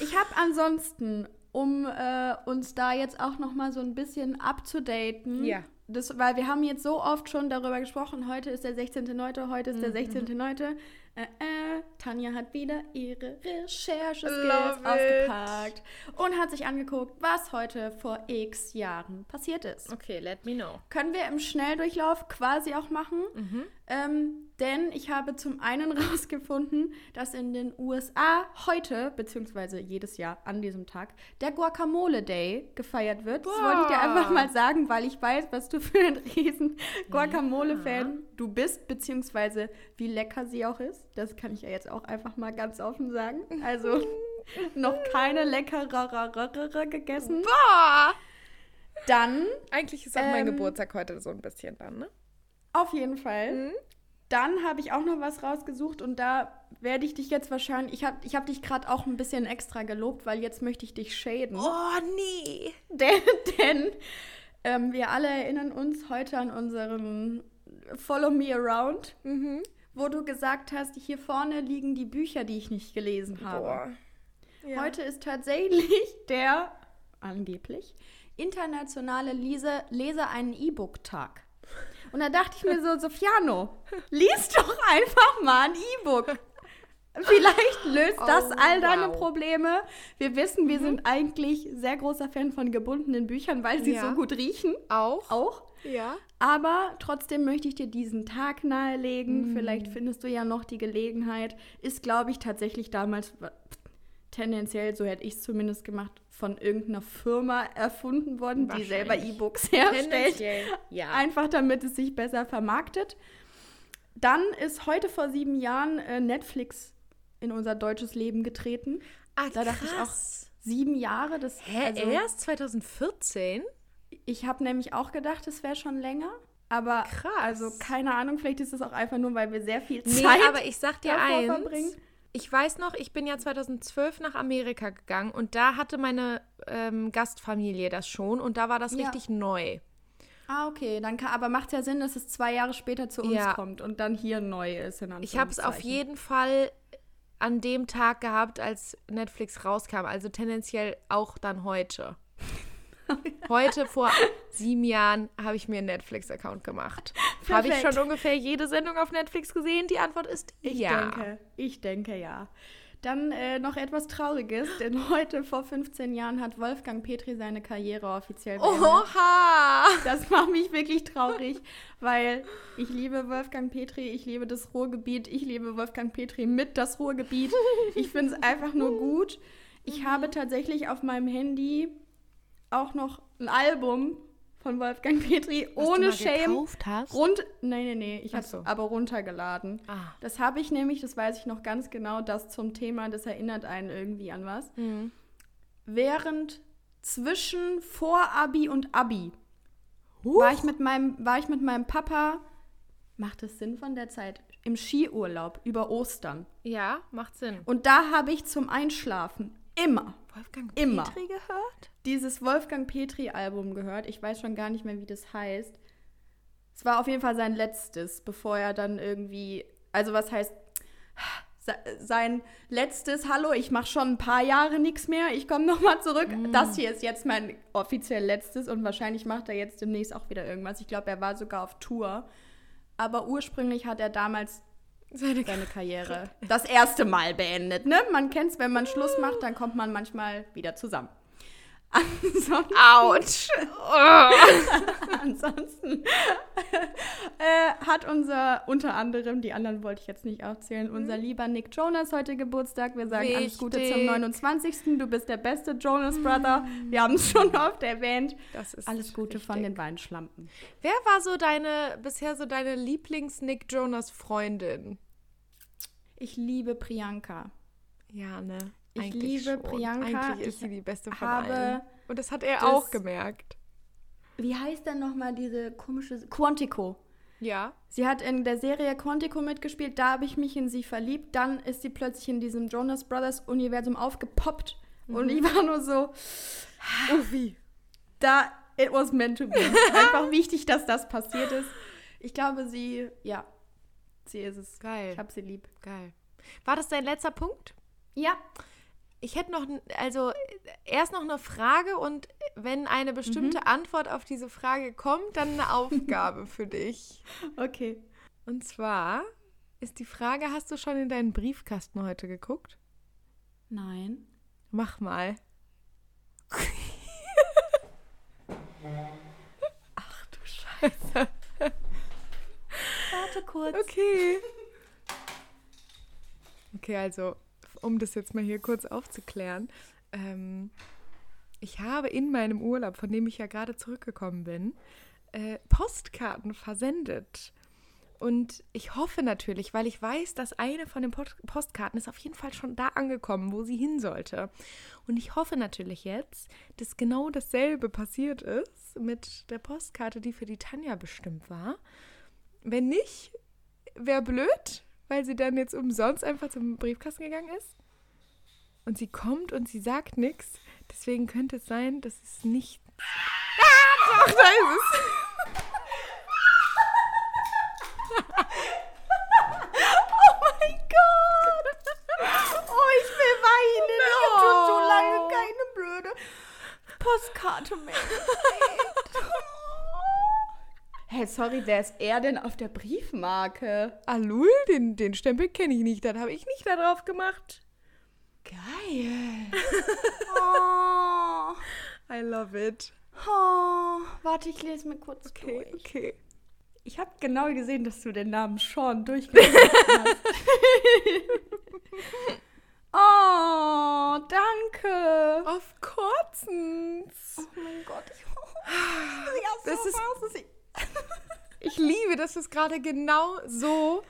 Ich habe ansonsten, um äh, uns da jetzt auch noch mal so ein bisschen abzudaten, Ja. Das, weil wir haben jetzt so oft schon darüber gesprochen, heute ist der 16.9., heute ist der Mhm. 16.9., äh, äh, Tanja hat wieder ihre Recherche-Skills it. ausgepackt und hat sich angeguckt, was heute vor x Jahren passiert ist. Okay, let me know. Können wir im Schnelldurchlauf quasi auch machen. Ähm, denn ich habe zum einen rausgefunden, dass in den USA heute, beziehungsweise jedes Jahr an diesem Tag, der Guacamole Day gefeiert wird. Das wollte ich dir Boah. einfach mal sagen, weil ich weiß, was du für ein riesen Guacamole-Fan du bist, beziehungsweise wie lecker sie auch ist. Das kann ich ja jetzt auch einfach mal ganz offen sagen. Also noch keine leckerere gegessen. Boah! Dann Eigentlich ist auch mein Ähm, Geburtstag heute so ein bisschen dann, ne? Auf jeden Fall. Mhm. Dann habe ich auch noch was rausgesucht und da werde ich dich jetzt wahrscheinlich. Ich habe ich hab dich gerade auch ein bisschen extra gelobt, weil jetzt möchte ich dich schäden. Oh, nee. Denn, denn ähm, wir alle erinnern uns heute an unseren Follow Me Around, Mhm. Wo du gesagt hast, hier vorne liegen die Bücher, die ich nicht gelesen habe. Ja. Heute ist tatsächlich der, angeblich, internationale Lese, Leser einen E-Book-Tag. Und da dachte ich mir so, Sofiano, lies doch einfach mal ein E-Book. Vielleicht löst das Oh, all deine wow. Mhm. Probleme. Wir wissen, wir sind eigentlich sehr großer Fan von gebundenen Büchern, weil sie Ja. so gut riechen. Auch? Auch. Ja. Aber trotzdem möchte ich dir diesen Tag nahelegen. Mhm. Vielleicht findest du ja noch die Gelegenheit. Ist, glaube ich, tatsächlich damals tendenziell, so hätte ich es zumindest gemacht, von irgendeiner Firma erfunden worden, die selber. E-Books herstellt. Tendenziell, ja. Einfach damit es sich besser vermarktet. Dann ist heute vor sieben Jahren äh, Netflix in unser deutsches Leben getreten. Ah, Da dachte ich auch, krass. sieben Jahre, das Hä, also, erst 2014? Ich habe nämlich auch gedacht, es wäre schon länger. Aber Krass. also keine Ahnung, vielleicht ist es auch einfach nur, weil wir sehr viel Nee, Zeit aber ich sag dir eins. verbringen. ich weiß noch, ich bin ja 2012 nach Amerika gegangen und da hatte meine ähm, Gastfamilie das schon und da war das Ja. richtig neu. Ah, okay. Dann kann, aber macht ja Sinn, dass es zwei Jahre später zu uns Ja. kommt und dann hier neu ist. In Ich habe es auf jeden Fall an dem Tag gehabt, als Netflix rauskam. Also tendenziell auch dann heute. Heute vor sieben Jahren habe ich mir einen Netflix-Account gemacht. Habe ich schon ungefähr jede Sendung auf Netflix gesehen? Die Antwort ist Ich ja. denke, ich denke ja. Dann äh, noch etwas Trauriges, denn heute vor 15 Jahren hat Wolfgang Petri seine Karriere offiziell beendet. Oha! Das macht mich wirklich traurig, weil ich liebe Wolfgang Petri, ich liebe das Ruhrgebiet, ich liebe Wolfgang Petri mit das Ruhrgebiet. Ich finde es einfach nur gut. Ich habe tatsächlich auf meinem Handy auch noch ein Album von Wolfgang Petri Was du ohne mal Shame. gekauft hast? Rund, nee, nee, nee, ich habe so. aber runtergeladen. Ah. Das habe ich nämlich, das weiß ich noch ganz genau, das zum Thema, das erinnert einen irgendwie an was. Mhm. Während zwischen Vor-Abi und Abi Huch. war ich mit meinem, war ich mit meinem Papa, macht es Sinn von der Zeit, im Skiurlaub über Ostern. Ja, macht Sinn. Und da habe ich zum Einschlafen immer Wolfgang Immer. Petri gehört? dieses Wolfgang Petri-Album gehört. Ich weiß schon gar nicht mehr, wie das heißt. Es war auf jeden Fall sein letztes, bevor er dann irgendwie, also was heißt, se- sein letztes, hallo, ich mache schon ein paar Jahre nichts mehr, ich komme nochmal zurück. Das hier ist jetzt mein offiziell letztes und wahrscheinlich macht er jetzt demnächst auch wieder irgendwas. Ich glaube, er war sogar auf Tour. Aber ursprünglich hat er damals Seine seine Karriere das erste Mal beendet. Ne? Man kennt es, wenn man Schluss macht, dann kommt man manchmal wieder zusammen. Ansonsten, Autsch! Oh. ansonsten äh, hat unser, unter anderem, die anderen wollte ich jetzt nicht aufzählen, unser lieber Nick Jonas heute Geburtstag. Wir sagen alles Gute zum Wichtig. 29. Du bist der beste Jonas Brother. Wir haben es schon oft erwähnt. Das ist Alles Gute von richtig. den Weinschlampen. Wer war so deine, bisher so deine Lieblings-Nick Jonas-Freundin? Ich liebe Priyanka. Ja, ne? Ich Eigentlich liebe schon. Priyanka. Eigentlich ist sie die beste von habe allen. Und das hat er das- auch gemerkt. Wie heißt denn nochmal diese komische... Quantico. Ja. Sie hat in der Serie Quantico mitgespielt, da habe ich mich in sie verliebt. Dann ist sie plötzlich in diesem Jonas Brothers Universum aufgepoppt. Und ich war nur so, Uffi. da, it was meant to be. Einfach wichtig, dass das passiert ist. Ich glaube, sie, ja, sie ist es. Geil. Ich habe sie lieb. Geil. War das dein letzter Punkt? Ja. Ich hätte noch, also erst noch eine Frage und wenn eine bestimmte Mhm. Antwort auf diese Frage kommt, dann eine Aufgabe für dich. Okay. Und zwar ist die Frage, hast du schon in deinen Briefkasten heute geguckt? Nein. Mach mal. Ach du Scheiße. Warte kurz. Okay. Okay, also, um das jetzt mal hier kurz aufzuklären. Ähm, ich habe in meinem Urlaub, von dem ich ja gerade zurückgekommen bin, äh, Postkarten versendet. Und ich hoffe natürlich, weil ich weiß, dass eine von den Postkarten ist auf jeden Fall schon da angekommen, wo sie hin sollte. Und ich hoffe natürlich jetzt, dass genau dasselbe passiert ist mit der Postkarte, die für die Tanja bestimmt war. Wenn nicht, wäre blöd, weil sie dann jetzt umsonst einfach zum Briefkasten gegangen ist. Und sie kommt und sie sagt nichts. Deswegen könnte es sein, dass es nicht. Ah, doch, da ist es. Oh mein Gott! Oh, ich will weinen. Ich habe schon so lange keine blöde Postkarte mehr. Hey, sorry, wer ist er denn auf der Briefmarke? Alul, den, den Stempel kenne ich nicht. Das habe ich nicht da drauf gemacht. Geil. Oh, I love it. oh. Warte, ich lese mir kurz Okay, durch. okay. Ich habe genau gesehen, dass du den Namen Sean durchgelesen hast. oh, danke. Of course. Oh mein Gott. Ich, ja, Das so ist- war's, dass ich- Ich liebe, dass es gerade genau so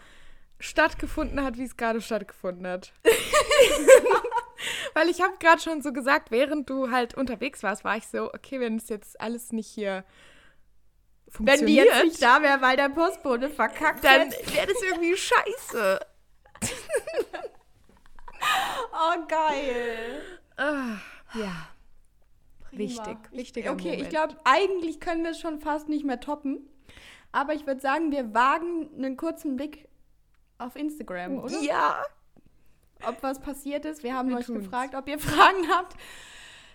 stattgefunden hat, wie es gerade stattgefunden hat. Weil ich habe gerade schon so gesagt, während du halt unterwegs warst, war ich so, okay, wenn es jetzt alles nicht hier Wenn funktioniert, die jetzt nicht da wäre, weil der Postbote verkackt dann wäre das irgendwie scheiße. geil. Ah, ja. Wichtig, wichtiger Okay, Moment. ich glaube, eigentlich können wir es schon fast nicht mehr toppen. Aber ich würde sagen, wir wagen einen kurzen Blick auf Instagram, oder? Ja. Ob was passiert ist. Wir haben Wir euch tun's. gefragt, ob ihr Fragen habt.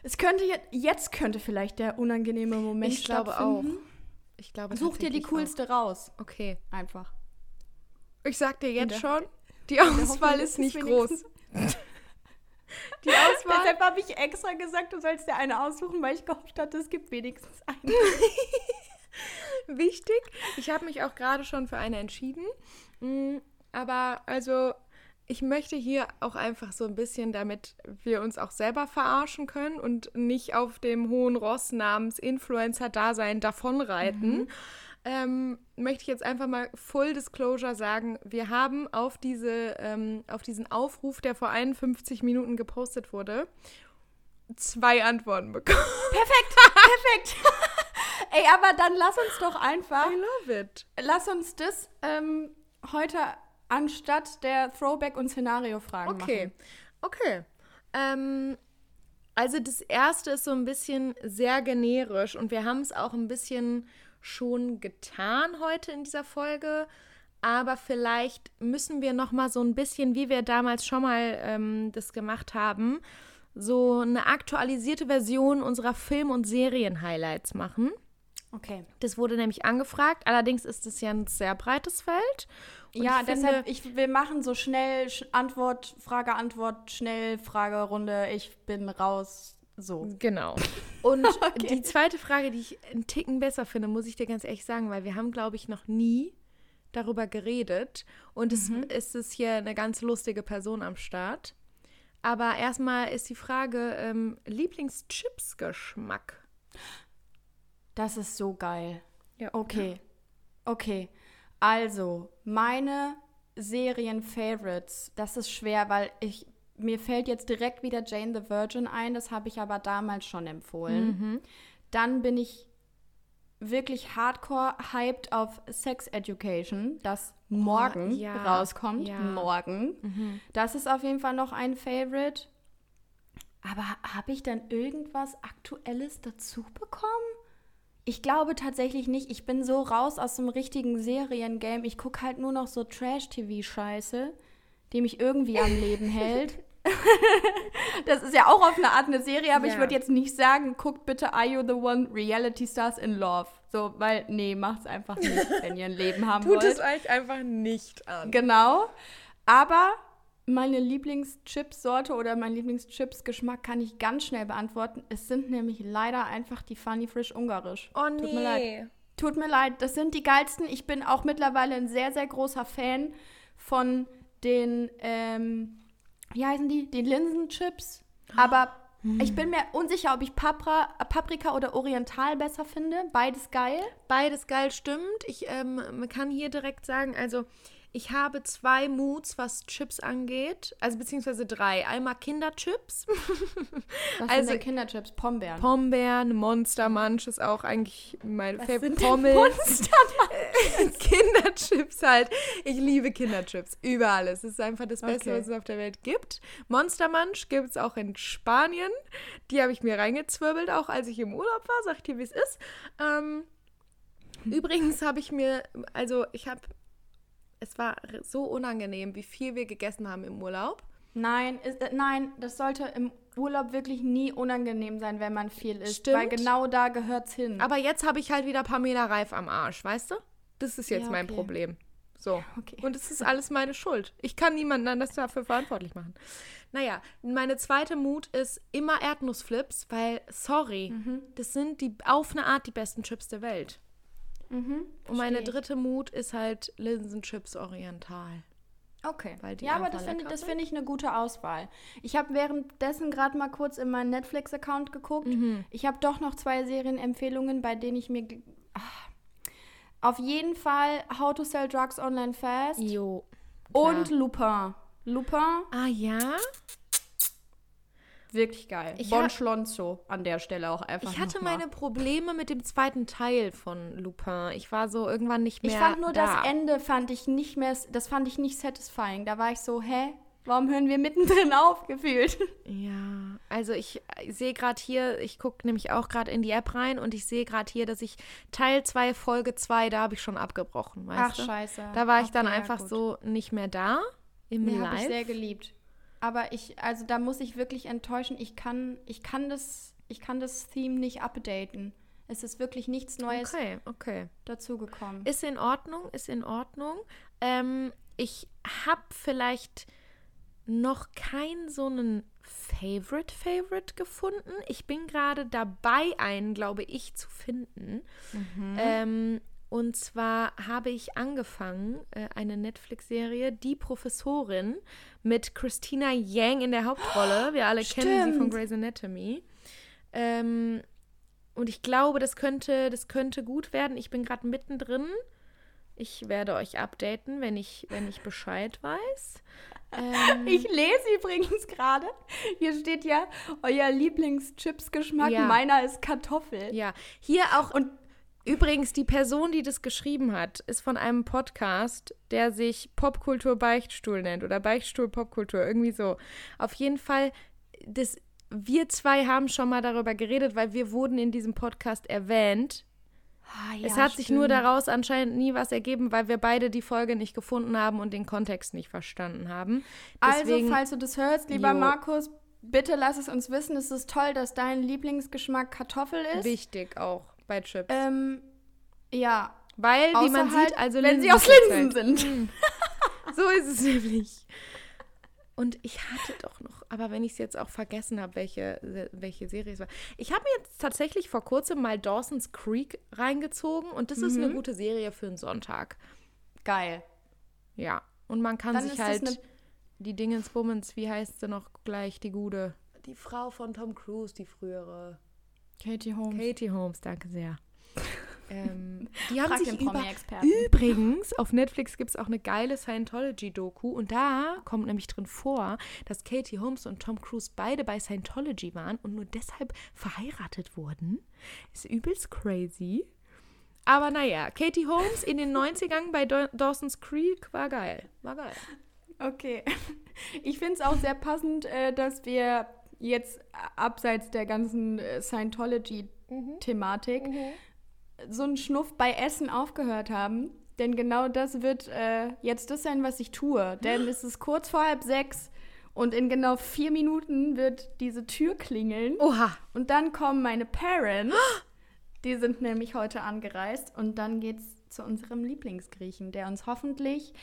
Es könnte jetzt, jetzt könnte vielleicht der unangenehme Moment Ich glaube stattfinden. Ich glaube Such dir die coolste raus. Auch. Okay. Einfach. Ich sag dir jetzt schon, die Auswahl ist nicht groß. Die Auswahl. Deshalb habe ich extra gesagt, du sollst dir eine aussuchen, weil ich gehofft hatte, es gibt wenigstens eine. wichtig. Ich habe mich auch gerade schon für eine entschieden. Mm, Aber also, ich möchte hier auch einfach so ein bisschen, damit wir uns auch selber verarschen können und nicht auf dem hohen Ross namens Influencer-Dasein davonreiten. Ähm, möchte ich jetzt einfach mal Full Disclosure sagen, wir haben auf, diese, ähm, auf diesen Aufruf, der vor 51 Minuten gepostet wurde, zwei Antworten bekommen. Perfekt. Ey, aber dann lass uns doch einfach, I love it. lass uns das ähm, heute anstatt der Throwback- und Szenario-Fragen Okay, machen. okay. Ähm, also das erste ist so ein bisschen sehr generisch und wir haben es auch ein bisschen schon getan heute in dieser Folge. Aber vielleicht müssen wir noch mal so ein bisschen, wie wir damals schon mal ähm, das gemacht haben, so eine aktualisierte Version unserer Film- und Serien-Highlights machen. Okay. Das wurde nämlich angefragt. Allerdings ist es ja ein sehr breites Feld. Und ja, ich finde- deshalb, ich, wir machen so schnell Sch- Antwort, Frage, Antwort, schnell Fragerunde. Ich bin raus. So. Genau. Und die zweite Frage, die ich einen Ticken besser finde, muss ich dir ganz ehrlich sagen, weil wir haben, glaube ich, noch nie darüber geredet. Und es ist es hier eine ganz lustige Person am Start. Aber erstmal ist die Frage, ähm, Lieblingschips-Geschmack. Das ist so geil. Ja. Okay. Okay. Also, meine Serien-Favorites, das ist schwer, weil ich mir fällt jetzt direkt wieder Jane the Virgin ein, das habe ich aber damals schon empfohlen. Dann bin ich wirklich hardcore hyped auf Sex Education, das morgen ja, rauskommt. ja. Morgen. Das ist auf jeden Fall noch ein Favorite. Aber habe ich dann irgendwas Aktuelles dazu bekommen? Ich glaube tatsächlich nicht. Ich bin so raus aus dem richtigen Seriengame. Ich gucke halt nur noch so Trash-TV-Scheiße, die mich irgendwie am Leben hält. das ist ja auch auf eine Art eine Serie, aber ich Ja. würde jetzt nicht sagen, guckt bitte Are You the One Reality Stars in Love. So, weil, nee, macht's einfach nicht, wenn ihr ein Leben haben Tut wollt. es euch einfach nicht an. Genau. Aber meine Lieblingschips-Sorte oder mein Lieblingschips-Geschmack kann ich ganz schnell beantworten. Es sind nämlich leider einfach die Funny Frisch Ungarisch. Oh nee. Tut mir leid. Tut mir leid, das sind die geilsten. Ich bin auch mittlerweile ein sehr, sehr großer Fan von den, ähm, wie heißen die? Den Linsenchips. Aber ich bin mir unsicher, ob ich Papra, Paprika oder Oriental besser finde. Beides geil. Beides geil stimmt. Ich ähm, kann hier direkt sagen, also ich habe zwei Moods, was Chips angeht. Also beziehungsweise drei. Einmal Kinderchips. Was Also- sind Kinderchips? Pombeeren. Pombeeren, Monster Munch ist auch eigentlich mein Was Favorite. Pommes. Kinderchips halt. Ich liebe Kinderchips. Über alles. Es ist einfach das Beste, Okay. was es auf der Welt gibt. Monster Munch gibt es auch in Spanien. Die habe ich mir reingezwirbelt, auch als ich im Urlaub war. Sag ich dir, wie es ist. Ähm, übrigens habe ich mir, also ich habe, es war so unangenehm, wie viel wir gegessen haben im Urlaub. Nein, ist, äh, nein, das sollte im Urlaub wirklich nie unangenehm sein, wenn man viel isst. Stimmt. Weil genau da gehört's hin. Aber jetzt habe ich halt wieder Pamela Reif am Arsch, weißt du? Das ist jetzt Ja, mein okay. Problem. So. Okay. Und es ist alles meine Schuld. Ich kann niemanden anders dafür verantwortlich machen. Naja, meine zweite Mut ist immer Erdnussflips, weil, sorry, Mhm. das sind die auf eine Art die besten Chips der Welt. Mhm, Und meine dritte Mut ist halt Linsenchips Oriental. Okay. ja, aber das finde find ich eine gute Auswahl. Ich habe währenddessen gerade mal kurz in meinen Netflix-Account geguckt. Mhm. Ich habe doch noch zwei Serienempfehlungen, bei denen ich mir. Ah. Auf jeden Fall How to Sell Drugs Online Fast Jo. und Lupin. Lupin, Ah ja? Wirklich geil. Ich bon Schlonzo an der Stelle auch einfach. Ich hatte noch mal. meine Probleme mit dem zweiten Teil von Lupin. Ich war so irgendwann nicht mehr Ich fand nur da. das Ende fand ich nicht mehr, das fand ich nicht satisfying. Da war ich so, hä? Warum hören wir mittendrin auf, gefühlt? Ja, also ich sehe gerade hier, ich gucke nämlich auch gerade in die App rein und ich sehe gerade hier, dass ich Teil 2, Folge 2, da habe ich schon abgebrochen, weißt Ach, du? scheiße. Da war ich Okay, dann ja, einfach gut. so nicht mehr da im habe Live. ich sehr geliebt. Aber ich, also da muss ich wirklich enttäuschen. Ich kann, ich kann das, ich kann das Theme nicht updaten. Es ist wirklich nichts Neues okay, okay. dazugekommen. Ist in Ordnung, ist in Ordnung. Ähm, ich habe vielleicht noch keinen so einen Favorite Favorite gefunden. Ich bin gerade dabei, einen, glaube ich, zu finden. Ähm, und zwar habe ich angefangen, äh, eine Netflix-Serie, Die Professorin, mit Christina Yang in der Hauptrolle. Wir alle kennen sie von Stimmt. Grey's Anatomy. Ähm, und ich glaube, das könnte, das könnte gut werden. Ich bin gerade mittendrin. Ich werde euch updaten, wenn ich, wenn ich Bescheid weiß. Ähm, Ich lese übrigens gerade, hier steht ja, euer Lieblings-Chips-Geschmack, Ja. meiner ist Kartoffel. ja, hier auch. Und übrigens, die Person, die das geschrieben hat, ist von einem Podcast, der sich Popkultur Beichtstuhl nennt oder Beichtstuhl Popkultur, irgendwie so. Auf jeden Fall, das, wir zwei haben schon mal darüber geredet, weil wir wurden in diesem Podcast erwähnt. Ah, es ja, hat sich nur stimmt. daraus anscheinend nie was ergeben, weil wir beide die Folge nicht gefunden haben und den Kontext nicht verstanden haben. Deswegen, also, falls du das hörst, lieber Jo. Markus, bitte lass es uns wissen. Es ist toll, dass dein Lieblingsgeschmack Kartoffel ist. wichtig auch bei Chips. Ähm, ja, weil, wie außer man halt, sieht, also wenn sie Linsen aus gibt's Linsen halt. sind. So ist es nämlich. Und ich hatte doch noch, aber wenn ich es jetzt auch vergessen habe, welche, welche Serie es war. Ich habe mir jetzt tatsächlich vor kurzem mal Dawson's Creek reingezogen und das ist Mhm. eine gute Serie für einen Sonntag. Geil. Ja. Und man kann Dann sich ist halt die Dingensbummens, wie heißt sie noch gleich, die gute? Die Frau von Tom Cruise, die frühere. Katie Holmes. Katie Holmes, danke sehr. ähm, die haben sich über. Übrigens, auf Netflix gibt es auch eine geile Scientology-Doku und da kommt nämlich drin vor, dass Katie Holmes und Tom Cruise beide bei Scientology waren und nur deshalb verheiratet wurden. Ist übelst crazy. Aber naja, Katie Holmes in den 90ern bei Daw- Dawson's Creek war geil. War geil. Okay. Ich finde es auch sehr passend, äh, dass wir jetzt abseits der ganzen äh, Scientology-Thematik so einen Schnuff bei Essen aufgehört haben. Denn genau das wird äh, jetzt das sein, was ich tue. Denn es ist kurz vor halb sechs und in genau vier Minuten wird diese Tür klingeln. Oha. Und dann kommen meine Parents. Die sind nämlich heute angereist. Und dann geht's zu unserem Lieblingsgriechen, der uns hoffentlich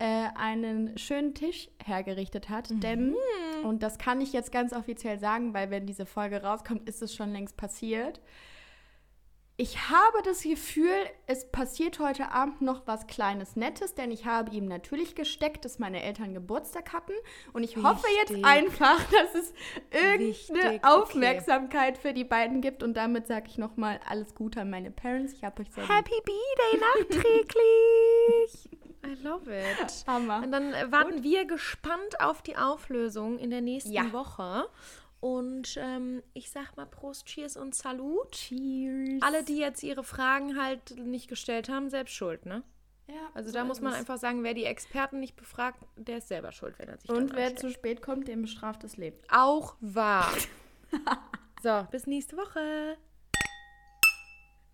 äh, einen schönen Tisch hergerichtet hat. Denn, und das kann ich jetzt ganz offiziell sagen, weil wenn diese Folge rauskommt, ist es schon längst passiert. Ich habe das Gefühl, es passiert heute Abend noch was Kleines Nettes, denn ich habe ihm natürlich gesteckt, dass meine Eltern Geburtstag hatten. Und ich hoffe jetzt Wichtig. einfach, dass es irgendeine Wichtig, okay. Aufmerksamkeit für die beiden gibt. Und damit sage ich nochmal alles Gute an meine Parents. Ich habe euch sehr. Happy B-Day nachträglich. I love it. Hammer. Und dann äh, warten wir gespannt auf die Auflösung in der nächsten Ja. Woche. Und ähm, ich sag mal Prost, Cheers und Salut. Cheers. Alle, die jetzt ihre Fragen halt nicht gestellt haben, selbst schuld, ne? Ja, Also so da muss man einfach sagen, wer die Experten nicht befragt, der ist selber schuld, wenn er sich Und wer anstellt. zu spät kommt, dem bestraft das Leben. Auch wahr. so, bis nächste Woche.